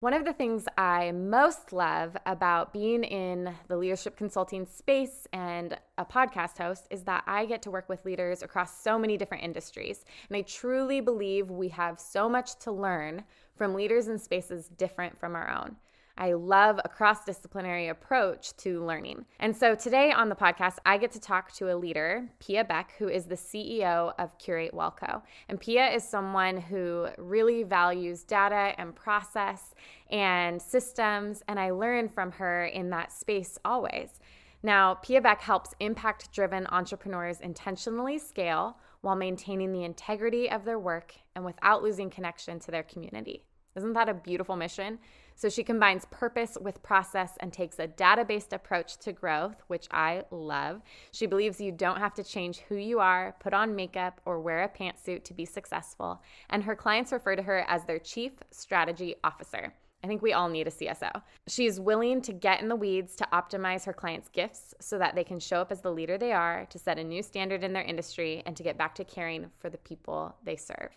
One of the things I most love about being in the leadership consulting space and a podcast host is that I get to work with leaders across so many different industries. And I truly believe we have so much to learn from leaders in spaces different from our own. I love a cross disciplinary approach to learning. And so today on the podcast, I get to talk to a leader, Pia Beck, who is the CEO of Curate Wellco. And Pia is someone who really values data and process and systems, and I learn from her in that space always. Now, Pia Beck helps impact driven entrepreneurs intentionally scale while maintaining the integrity of their work and without losing connection to their community. Isn't that a beautiful mission? So she combines purpose with process and takes a data based approach to growth, which I love. She believes you don't have to change who you are, put on makeup, or wear a pantsuit to be successful. And her clients refer to her as their chief strategy officer. I think we all need a CSO. She's willing to get in the weeds to optimize her clients' gifts so that they can show up as the leader they are, to set a new standard in their industry, and to get back to caring for the people they serve.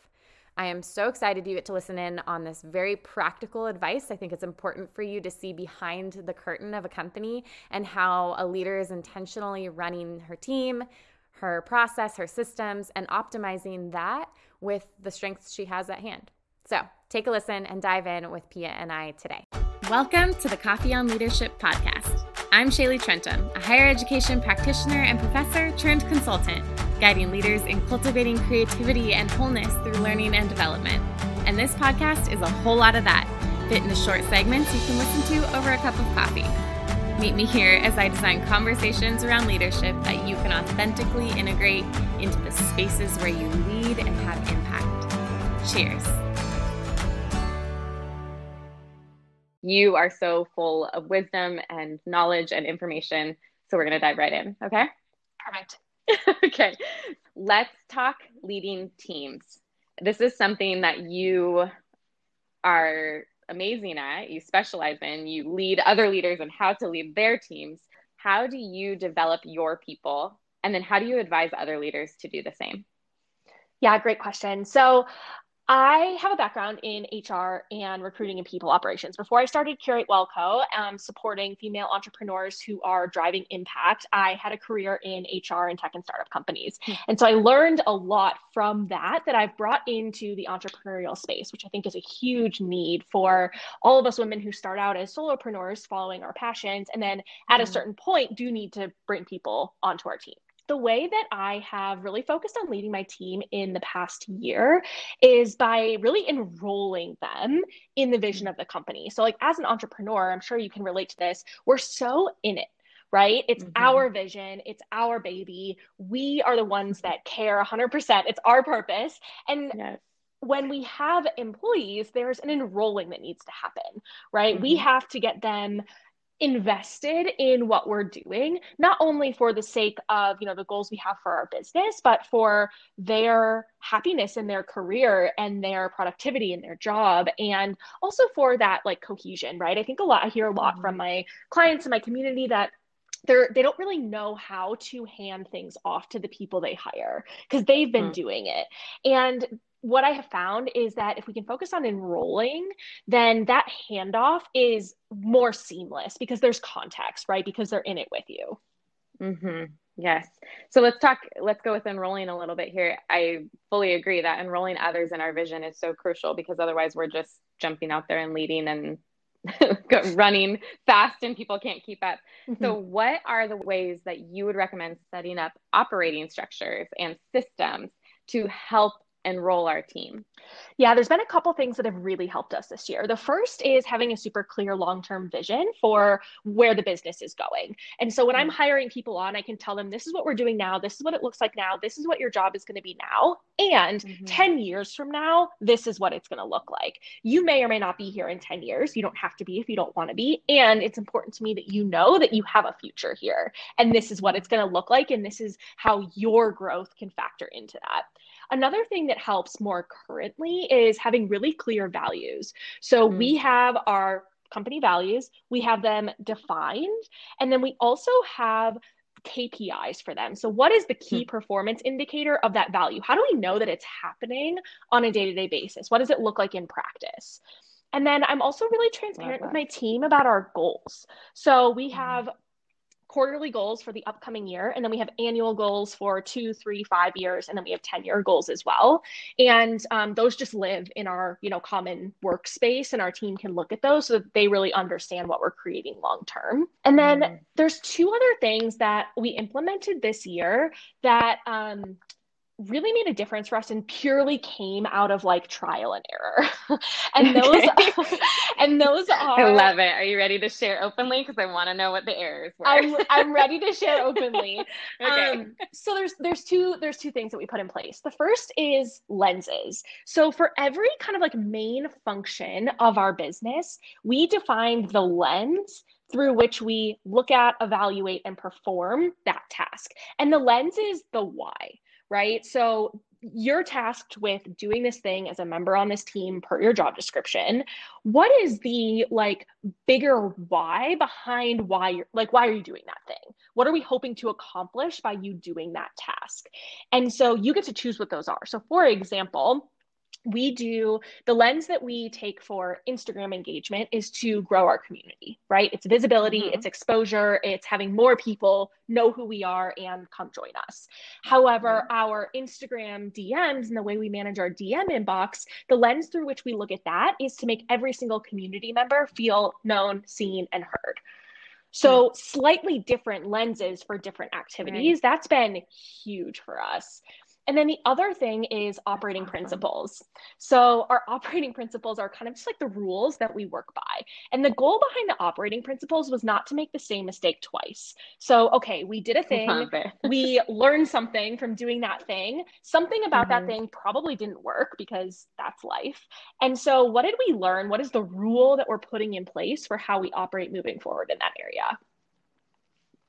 I am so excited you get to listen in on this very practical advice. I think it's important for you to see behind the curtain of a company and how a leader is intentionally running her team, her process, her systems, and optimizing that with the strengths she has at hand. So take a listen and dive in with Pia and I today. Welcome to the Coffee on Leadership podcast. I'm Shaylee Trentum, a higher education practitioner and professor turned consultant guiding leaders in cultivating creativity and wholeness through learning and development. And this podcast is a whole lot of that, fit into short segments you can listen to over a cup of coffee. Meet me here as I design conversations around leadership that you can authentically integrate into the spaces where you lead and have impact. Cheers. You are so full of wisdom and knowledge and information. So we're going to dive right in. Okay. Perfect. okay, let's talk leading teams. This is something that you are amazing at, you specialize in, you lead other leaders on how to lead their teams. How do you develop your people? And then how do you advise other leaders to do the same? Yeah, great question. So I have a background in HR and recruiting and people operations. Before I started Curate Wellco, um, supporting female entrepreneurs who are driving impact, I had a career in HR and tech and startup companies. Hmm. And so I learned a lot from that that I've brought into the entrepreneurial space, which I think is a huge need for all of us women who start out as solopreneurs following our passions. And then at a hmm. certain point, do need to bring people onto our team the way that I have really focused on leading my team in the past year is by really enrolling them in the vision of the company. So, like, as an entrepreneur, I'm sure you can relate to this, we're so in it right? It's mm-hmm. our vision, it's our baby. We are the ones that care 100%. It's our purpose. And yes. when we have employees, there's an enrolling that needs to happen, right? Mm-hmm. We have to get them invested in what we're doing not only for the sake of you know the goals we have for our business but for their happiness in their career and their productivity in their job and also for that like cohesion right i think a lot i hear a lot mm-hmm. from my clients and my community that they're they don't really know how to hand things off to the people they hire because they've been mm-hmm. doing it and what I have found is that if we can focus on enrolling, then that handoff is more seamless because there's context, right? Because they're in it with you. Mm-hmm. Yes. So let's talk, let's go with enrolling a little bit here. I fully agree that enrolling others in our vision is so crucial because otherwise we're just jumping out there and leading and running fast and people can't keep up. Mm-hmm. So, what are the ways that you would recommend setting up operating structures and systems to help enroll our team? Yeah, there's been a couple things that have really helped us this year. The first is having a super clear long term vision for where the business is going. And so when I'm mm. hiring people on, I can tell them this is what we're doing now, this is what it looks like now, this is what your job is going to be now. And mm-hmm. 10 years from now, this is what it's going to look like. You may or may not be here in 10 years. You don't have to be if you don't want to be. And it's important to me that you know that you have a future here. And this is what it's going to look like. And this is how your growth can factor into that. Another thing that helps more currently is having really clear values. So mm-hmm. we have our company values, we have them defined, and then we also have KPIs for them. So, what is the key hmm. performance indicator of that value? How do we know that it's happening on a day to day basis? What does it look like in practice? And then I'm also really transparent with my team about our goals. So we mm-hmm. have quarterly goals for the upcoming year and then we have annual goals for two three five years and then we have 10 year goals as well and um, those just live in our you know common workspace and our team can look at those so that they really understand what we're creating long term and then mm. there's two other things that we implemented this year that um, really made a difference for us and purely came out of like trial and error. and those and those are I love it. Are you ready to share openly because I want to know what the errors were. I'm I'm ready to share openly. okay. Um, so there's there's two there's two things that we put in place. The first is lenses. So for every kind of like main function of our business, we defined the lens through which we look at, evaluate, and perform that task. And the lens is the why right? So you're tasked with doing this thing as a member on this team per your job description. What is the like bigger why behind why you're like why are you doing that thing? What are we hoping to accomplish by you doing that task? And so you get to choose what those are. So for example, we do the lens that we take for Instagram engagement is to grow our community, right? It's visibility, mm-hmm. it's exposure, it's having more people know who we are and come join us. However, mm-hmm. our Instagram DMs and the way we manage our DM inbox, the lens through which we look at that is to make every single community member feel known, seen, and heard. So, mm-hmm. slightly different lenses for different activities. Right. That's been huge for us. And then the other thing is operating principles. So, our operating principles are kind of just like the rules that we work by. And the goal behind the operating principles was not to make the same mistake twice. So, okay, we did a thing, we learned something from doing that thing. Something about mm-hmm. that thing probably didn't work because that's life. And so, what did we learn? What is the rule that we're putting in place for how we operate moving forward in that area?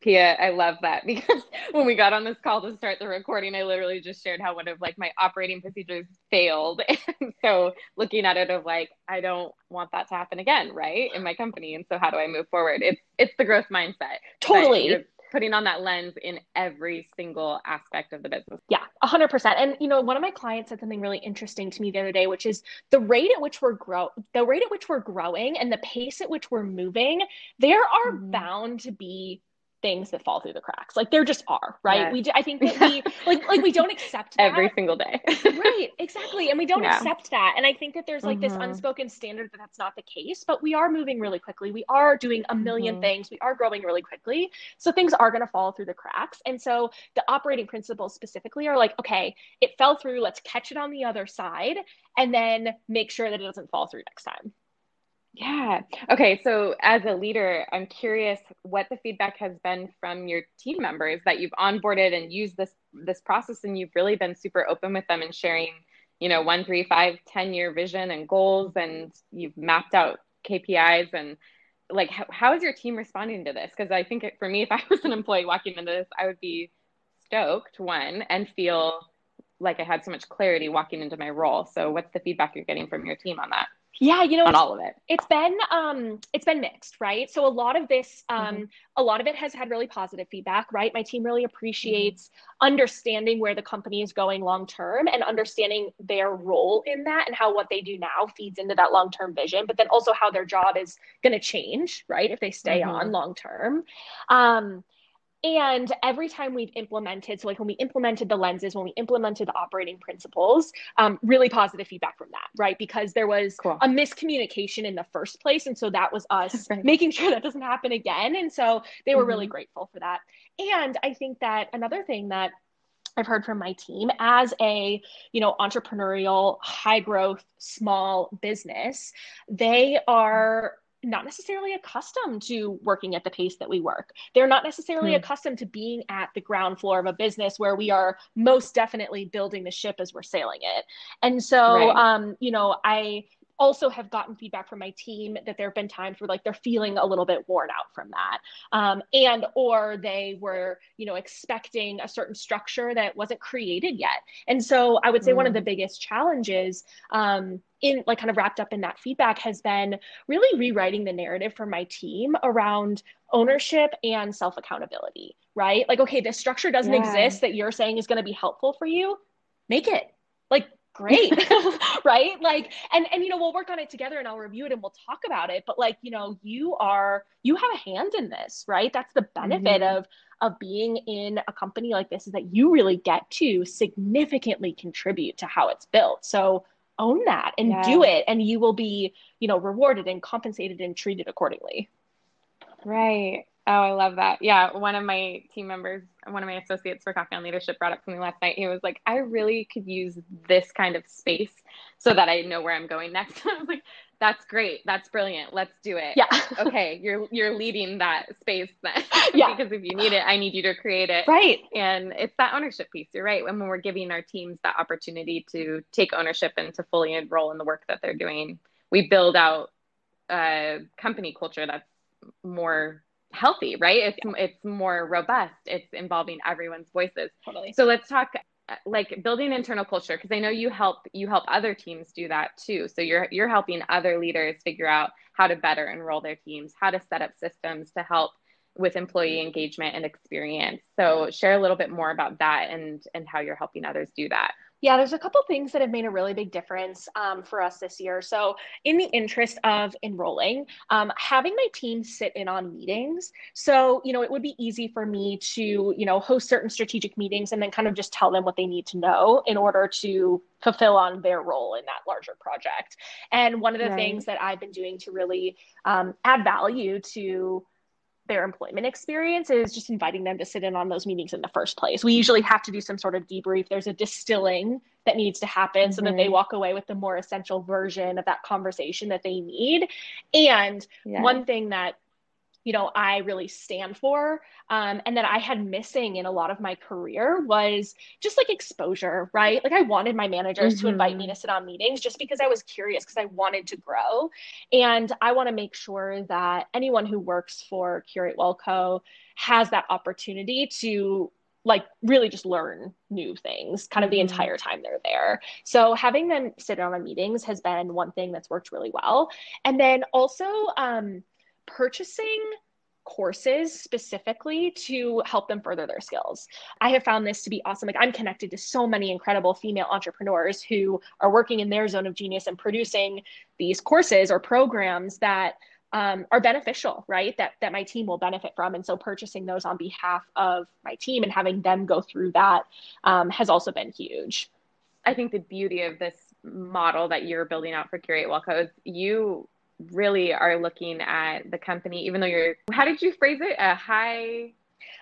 Pia, I love that because when we got on this call to start the recording, I literally just shared how one of like my operating procedures failed. And so looking at it of like, I don't want that to happen again, right? In my company. And so how do I move forward? It's it's the growth mindset. Totally. Putting on that lens in every single aspect of the business. Yeah, 100%. And, you know, one of my clients said something really interesting to me the other day, which is the rate at which we're grow, the rate at which we're growing and the pace at which we're moving, there are mm-hmm. bound to be things that fall through the cracks. Like there just are, right? We I think that we like like we don't accept that. every single day. right, exactly. And we don't yeah. accept that. And I think that there's like mm-hmm. this unspoken standard that that's not the case, but we are moving really quickly. We are doing a 1000000 mm-hmm. things. We are growing really quickly. So things are going to fall through the cracks. And so the operating principles specifically are like, okay, it fell through, let's catch it on the other side and then make sure that it doesn't fall through next time. Yeah. Okay. So, as a leader, I'm curious what the feedback has been from your team members that you've onboarded and used this this process, and you've really been super open with them and sharing, you know, one, three, five, ten year vision and goals, and you've mapped out KPIs and like how, how is your team responding to this? Because I think it, for me, if I was an employee walking into this, I would be stoked one and feel like I had so much clarity walking into my role. So, what's the feedback you're getting from your team on that? Yeah, you know, on all of it. It's been um it's been mixed, right? So a lot of this um mm-hmm. a lot of it has had really positive feedback, right? My team really appreciates mm-hmm. understanding where the company is going long term and understanding their role in that and how what they do now feeds into that long-term vision, but then also how their job is going to change, right? If they stay mm-hmm. on long term. Um and every time we've implemented, so like when we implemented the lenses, when we implemented the operating principles, um, really positive feedback from that, right? Because there was cool. a miscommunication in the first place. And so that was us right. making sure that doesn't happen again. And so they were mm-hmm. really grateful for that. And I think that another thing that I've heard from my team as a, you know, entrepreneurial, high growth, small business, they are not necessarily accustomed to working at the pace that we work. They're not necessarily hmm. accustomed to being at the ground floor of a business where we are most definitely building the ship as we're sailing it. And so, right. um, you know, I also have gotten feedback from my team that there have been times where like they're feeling a little bit worn out from that um, and or they were you know expecting a certain structure that wasn't created yet and so i would say mm. one of mm. the biggest challenges um, in like kind of wrapped up in that feedback has been really rewriting the narrative for my team around ownership and self accountability right like okay this structure doesn't yeah. exist that you're saying is going to be helpful for you make it like great. Right? Like and and you know we'll work on it together and i'll review it and we'll talk about it but like you know you are you have a hand in this right? That's the benefit mm-hmm. of of being in a company like this is that you really get to significantly contribute to how it's built. So own that and yeah. do it and you will be you know rewarded and compensated and treated accordingly. Right Oh, I love that. Yeah, one of my team members, one of my associates for Coffee on Leadership brought up something last night. He was like, I really could use this kind of space so that I know where I'm going next. I was like, that's great. That's brilliant. Let's do it. Yeah. okay, you're you're leading that space then. yeah. because if you need it, I need you to create it. Right. And it's that ownership piece. You're right. And when we're giving our teams that opportunity to take ownership and to fully enroll in the work that they're doing, we build out a company culture that's more healthy, right? It's it's more robust. It's involving everyone's voices. Totally. So let's talk uh, like building internal culture because I know you help you help other teams do that too. So you're you're helping other leaders figure out how to better enroll their teams, how to set up systems to help with employee engagement and experience. So share a little bit more about that and and how you're helping others do that. Yeah, there's a couple things that have made a really big difference um, for us this year. So, in the interest of enrolling, um, having my team sit in on meetings. So, you know, it would be easy for me to, you know, host certain strategic meetings and then kind of just tell them what they need to know in order to fulfill on their role in that larger project. And one of the right. things that I've been doing to really um, add value to their employment experience is just inviting them to sit in on those meetings in the first place. We usually have to do some sort of debrief. There's a distilling that needs to happen mm-hmm. so that they mm-hmm. walk away with the more essential version of that conversation that they need. And yeah. one thing that you know i really stand for um, and that i had missing in a lot of my career was just like exposure right like i wanted my managers mm-hmm. to invite me mm-hmm. to sit on meetings just because i was curious because i wanted to grow and i want to make sure that anyone who works for curate well co has that opportunity to like really just learn new things kind of the mm-hmm. entire time they're there. So having them sit on meetings has been one thing that's worked really well. And then also um, purchasing courses specifically to help them further their skills. I have found this to be awesome. Like I'm connected to so many incredible female entrepreneurs who are working in their zone of genius and producing these courses or programs that um, are beneficial, right? That that my team will benefit from, and so purchasing those on behalf of my team and having them go through that um, has also been huge. I think the beauty of this model that you're building out for Curate Well Co is you really are looking at the company, even though you're, how did you phrase it? A high,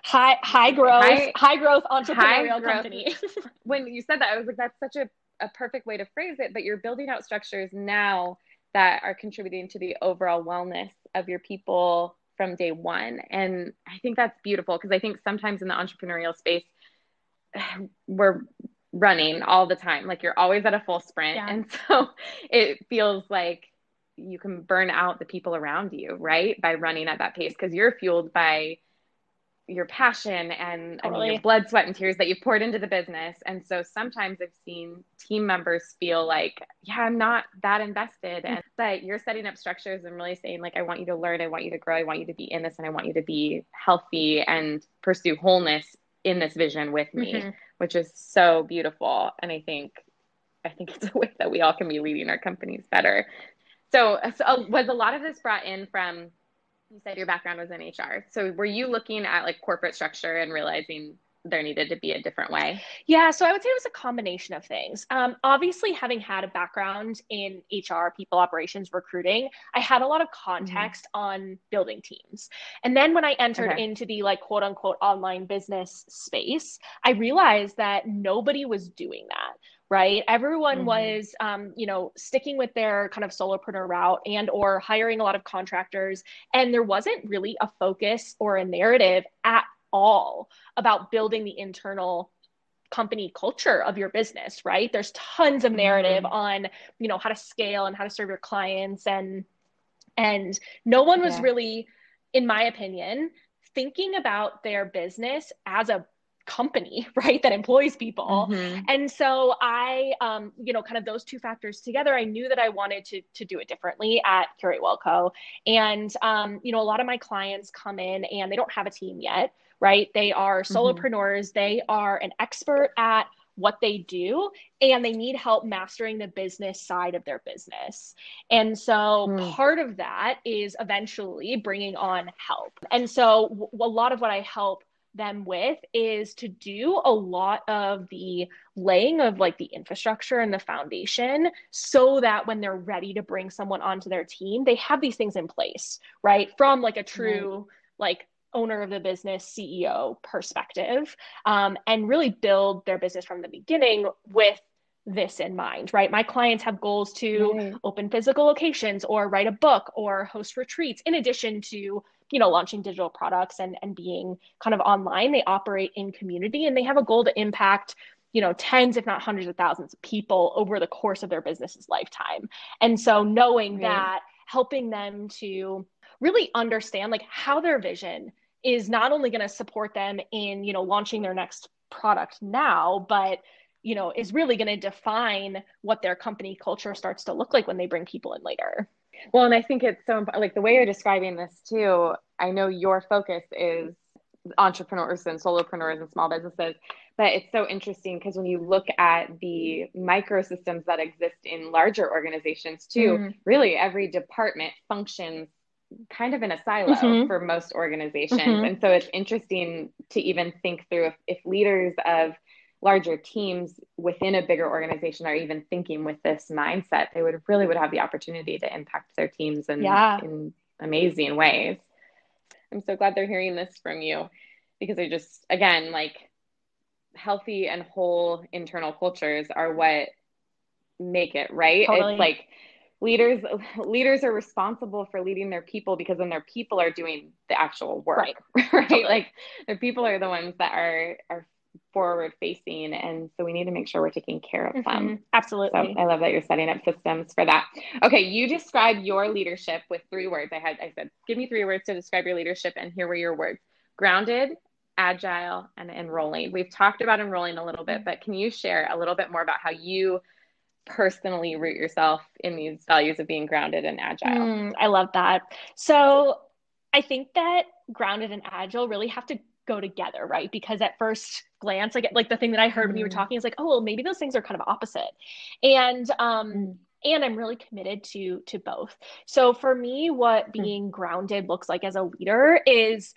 high, high growth, high, high growth entrepreneurial high growth. company. when you said that, I was like, that's such a, a perfect way to phrase it, but you're building out structures now that are contributing to the overall wellness of your people from day one. And I think that's beautiful because I think sometimes in the entrepreneurial space, we're running all the time. Like you're always at a full sprint. Yeah. And so it feels like you can burn out the people around you, right? By running at that pace because you're fueled by your passion and totally. I mean your blood, sweat, and tears that you've poured into the business. And so sometimes I've seen team members feel like, yeah, I'm not that invested. And but you're setting up structures and really saying, like, I want you to learn, I want you to grow, I want you to be in this, and I want you to be healthy and pursue wholeness in this vision with me, mm-hmm. which is so beautiful. And I think I think it's a way that we all can be leading our companies better. So, so uh, was a lot of this brought in from you said your background was in HR. So were you looking at like corporate structure and realizing there needed to be a different way? Yeah, so I would say it was a combination of things. Um, obviously, having had a background in HR, people operations, recruiting, I had a lot of context mm-hmm. on building teams. And then when I entered okay. into the like quote unquote online business space, I realized that nobody was doing that right everyone mm-hmm. was um, you know sticking with their kind of solopreneur route and or hiring a lot of contractors and there wasn't really a focus or a narrative at all about building the internal company culture of your business right there's tons of narrative mm-hmm. on you know how to scale and how to serve your clients and and no one was yeah. really in my opinion thinking about their business as a company right that employs people mm-hmm. and so i um, you know kind of those two factors together i knew that i wanted to to do it differently at curate well co and um, you know a lot of my clients come in and they don't have a team yet right they are mm-hmm. solopreneurs mm-hmm. they are an expert at what they do and they need help mastering the business side of their business. And so mm. part of that is eventually bringing on help. And so w- a lot of what I help them with is to do a lot of the laying of like the infrastructure and the foundation so that when they're ready to bring someone onto their team they have these things in place right from like a true right. like owner of the business ceo perspective um, and really build their business from the beginning with this in mind, right? My clients have goals to right. open physical locations or write a book or host retreats in addition to you know launching digital products and and being kind of online they operate in community and they have a goal to impact you know tens if not hundreds of thousands of people over the course of their business's lifetime and so knowing right. that helping them to really understand like how their vision is not only going to support them in you know launching their next product now but you know is really going to define what their company culture starts to look like when they bring people in later well, and I think it's so like the way you're describing this too. I know your focus is entrepreneurs and solopreneurs and small businesses, but it's so interesting because when you look at the microsystems that exist in larger organizations too, mm. really every department functions kind of in a silo mm-hmm. for most organizations. Mm-hmm. And so it's interesting to even think through if, if leaders of larger teams within a bigger organization are even thinking with this mindset, they would really would have the opportunity to impact their teams in, yeah. in amazing ways. I'm so glad they're hearing this from you because I just again like healthy and whole internal cultures are what make it right. Totally. It's like leaders leaders are responsible for leading their people because then their people are doing the actual work right, right? Totally. like their people are the ones that are are forward facing and so we need to make sure we're taking care of mm-hmm. them absolutely. So i love that you're setting up systems for that. Okay you describe your leadership with three words. I had i said give me three words to describe your leadership and here were your words grounded agile and enrolling. We've talked about enrolling a little bit but can you share a little bit more about how you personally root yourself in these values of being grounded and agile? Mm, i love that. So i think that grounded and agile really have to go together, right? Because at first glance, like like the thing that I heard when you were mm. talking is like, oh, well, maybe those things are kind of opposite. And um mm and I'm really committed to to both. So for me, what mm. being grounded looks like as a leader is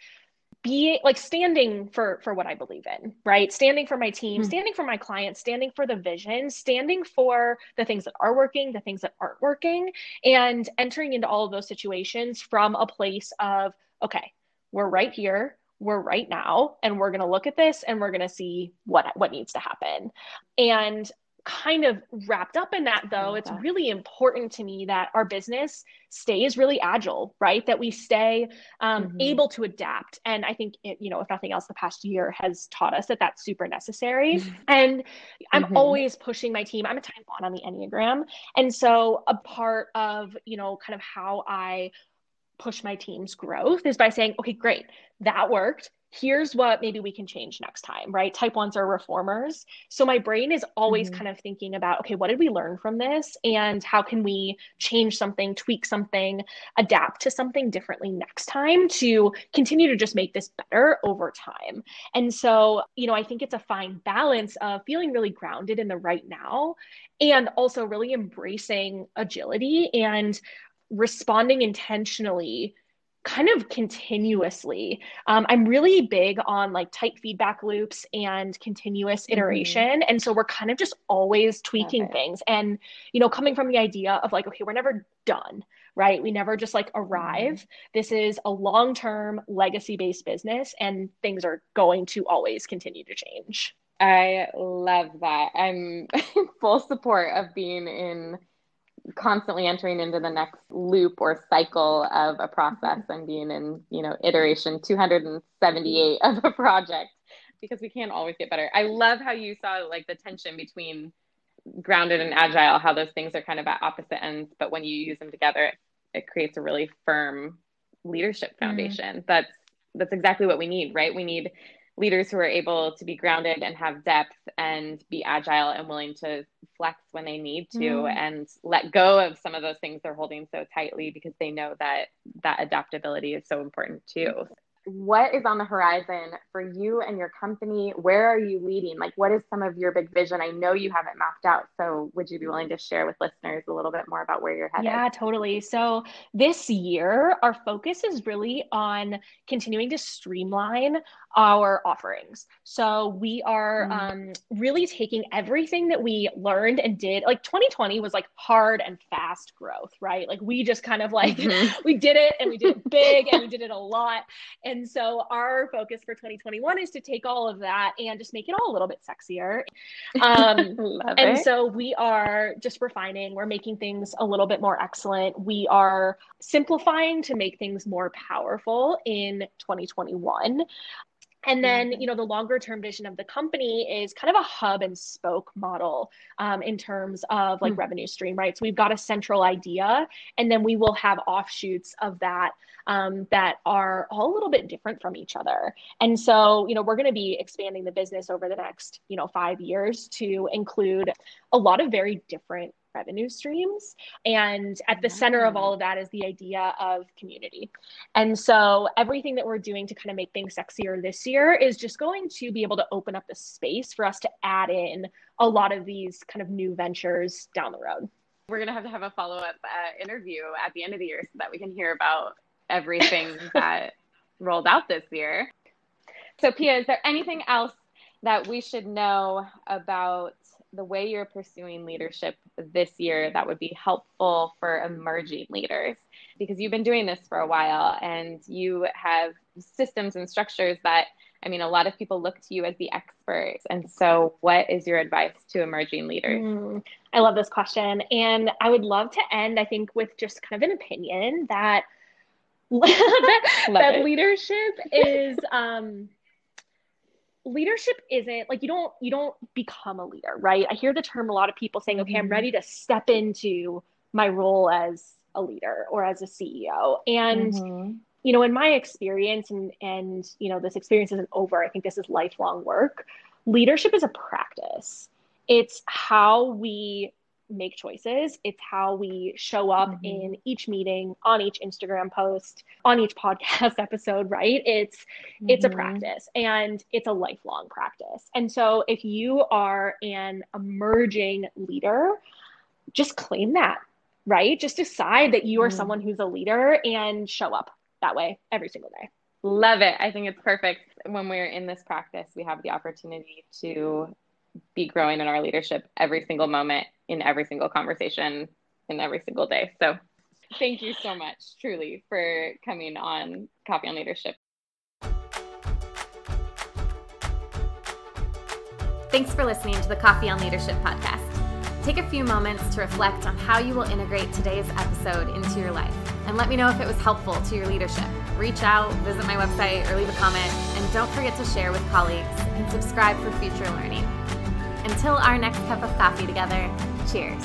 being like standing for for what i believe in right standing for my team mm standing for my clients standing for the vision standing for the things that are working the things that aren't working and entering into all of those situations from a place of okay we're right here we're right now and we're going to look at this and we're going to see what what needs to happen. And kind of wrapped up in that though it's really important to me that our business stays really agile right? That we stay um, mm-hmm. able to adapt. And i think it, you know if nothing else the past year has taught us that that's super necessary. Mm-hmm. and i'm mm-hmm. always pushing my team. I'm a type one on the enneagram. And so a part of you know kind of how i push my team's growth is by saying, okay, great, that worked. Here's what maybe we can change next time, right? Type ones are reformers. So my brain is always mm-hmm. kind of thinking about, okay, what did we learn from this? And how can we change something, tweak something, adapt to something differently next time to continue to just make this better over time? And so, you know, I think it's a fine balance of feeling really grounded in the right now and also really embracing agility and responding intentionally kind of continuously. Um, I'm really big on like tight feedback loops and continuous mm-hmm. iteration. Mm-hmm. And so we're kind of just always tweaking things. And, you know, coming from the idea of like, okay, we're never done, right? We never just like arrive. Mm-hmm. This is a long term legacy based business and things are going to always continue to change. I love that. I'm full support of being in constantly entering into the next loop or cycle of a process and being in you know iteration 278 of a project because we can't always get better i love how you saw like the tension between grounded and agile how those things are kind of at opposite ends but when you use them together it, it creates a really firm leadership mm. foundation mm. that's that's exactly what we need right we need leaders who are able to be grounded and have depth and be agile and willing to flex when they need to mm. and let go of some of those things they're holding so tightly because they know that that adaptability is so important too. What is on the horizon for you and your company? Where are you leading? Like, what is some of your big vision? I know you have it mapped out. So, would you be willing to share with listeners a little bit more about where you're headed? Yeah, totally. So, this year, our focus is really on continuing to streamline our offerings. So we are mm. um, really taking everything that we learned and did. Like 2020 was like hard and fast growth, right? Like we just kind of like mm-hmm. we did it and we did it big and we did it a lot. And so our focus for 2021 is to take all of that and just make it all a little bit sexier. Um, and it. so we are just refining. We're making things a little bit more excellent. We are simplifying to make things more powerful in 2021. And then, you know, the longer term vision of the company is kind of a hub and spoke model um, in terms of like mm-hmm. revenue stream, right? So we've got a central idea, and then we will have offshoots of that um, that are all a little bit different from each other. And so, you know, we're going to be expanding the business over the next, you know, five years to include a lot of very different revenue streams. And at the center of all of that is the idea of community. And so everything that we're doing to kind of make things sexier this year is just going to be able to open up the space for us to add in a lot of these kind of new ventures down the road. We're going to have to have a follow up uh, interview at the end of the year so that we can hear about everything that rolled out this year. So, Pia, is there anything else that we should know about the way you're pursuing leadership this year that would be helpful for emerging leaders? Because you've been doing this for a while and you have systems and structures that, I mean, a lot of people look to you as the expert. And so, what is your advice to emerging leaders? Mm, I love this question. And I would love to end, I think, with just kind of an opinion that. that, that leadership is um, leadership isn't like you don't you don't become a leader right? I hear the term a lot of people saying okay i'm mm-hmm. ready to step into my role as a leader or as a ceo and mm-hmm. you know in my experience and and you know this experience isn't over. I think this is lifelong work. Leadership is a practice. It's how we make choices. It's how we show up mm-hmm. in each meeting, on each Instagram post, on each podcast episode, right? It's mm-hmm. it's a mm-hmm. practice and it's a lifelong practice. And so if you are an emerging leader, just claim that, right? Just decide that you are mm-hmm. someone who's a leader and show up that way every single day. Love it. I think it's perfect. When we're in this practice, we have the opportunity to be growing in our leadership every single moment in every single conversation in every single day. So thank you so much, truly, for coming on Coffee on Leadership. Thanks for listening to the Coffee on Leadership podcast. Take a few moments to reflect on how you will integrate today's episode into your life and let me know if it was helpful to your leadership. Reach out, visit my website, or leave a comment, and don't forget to share with colleagues and subscribe for future learning. Until our next cup of coffee together, cheers.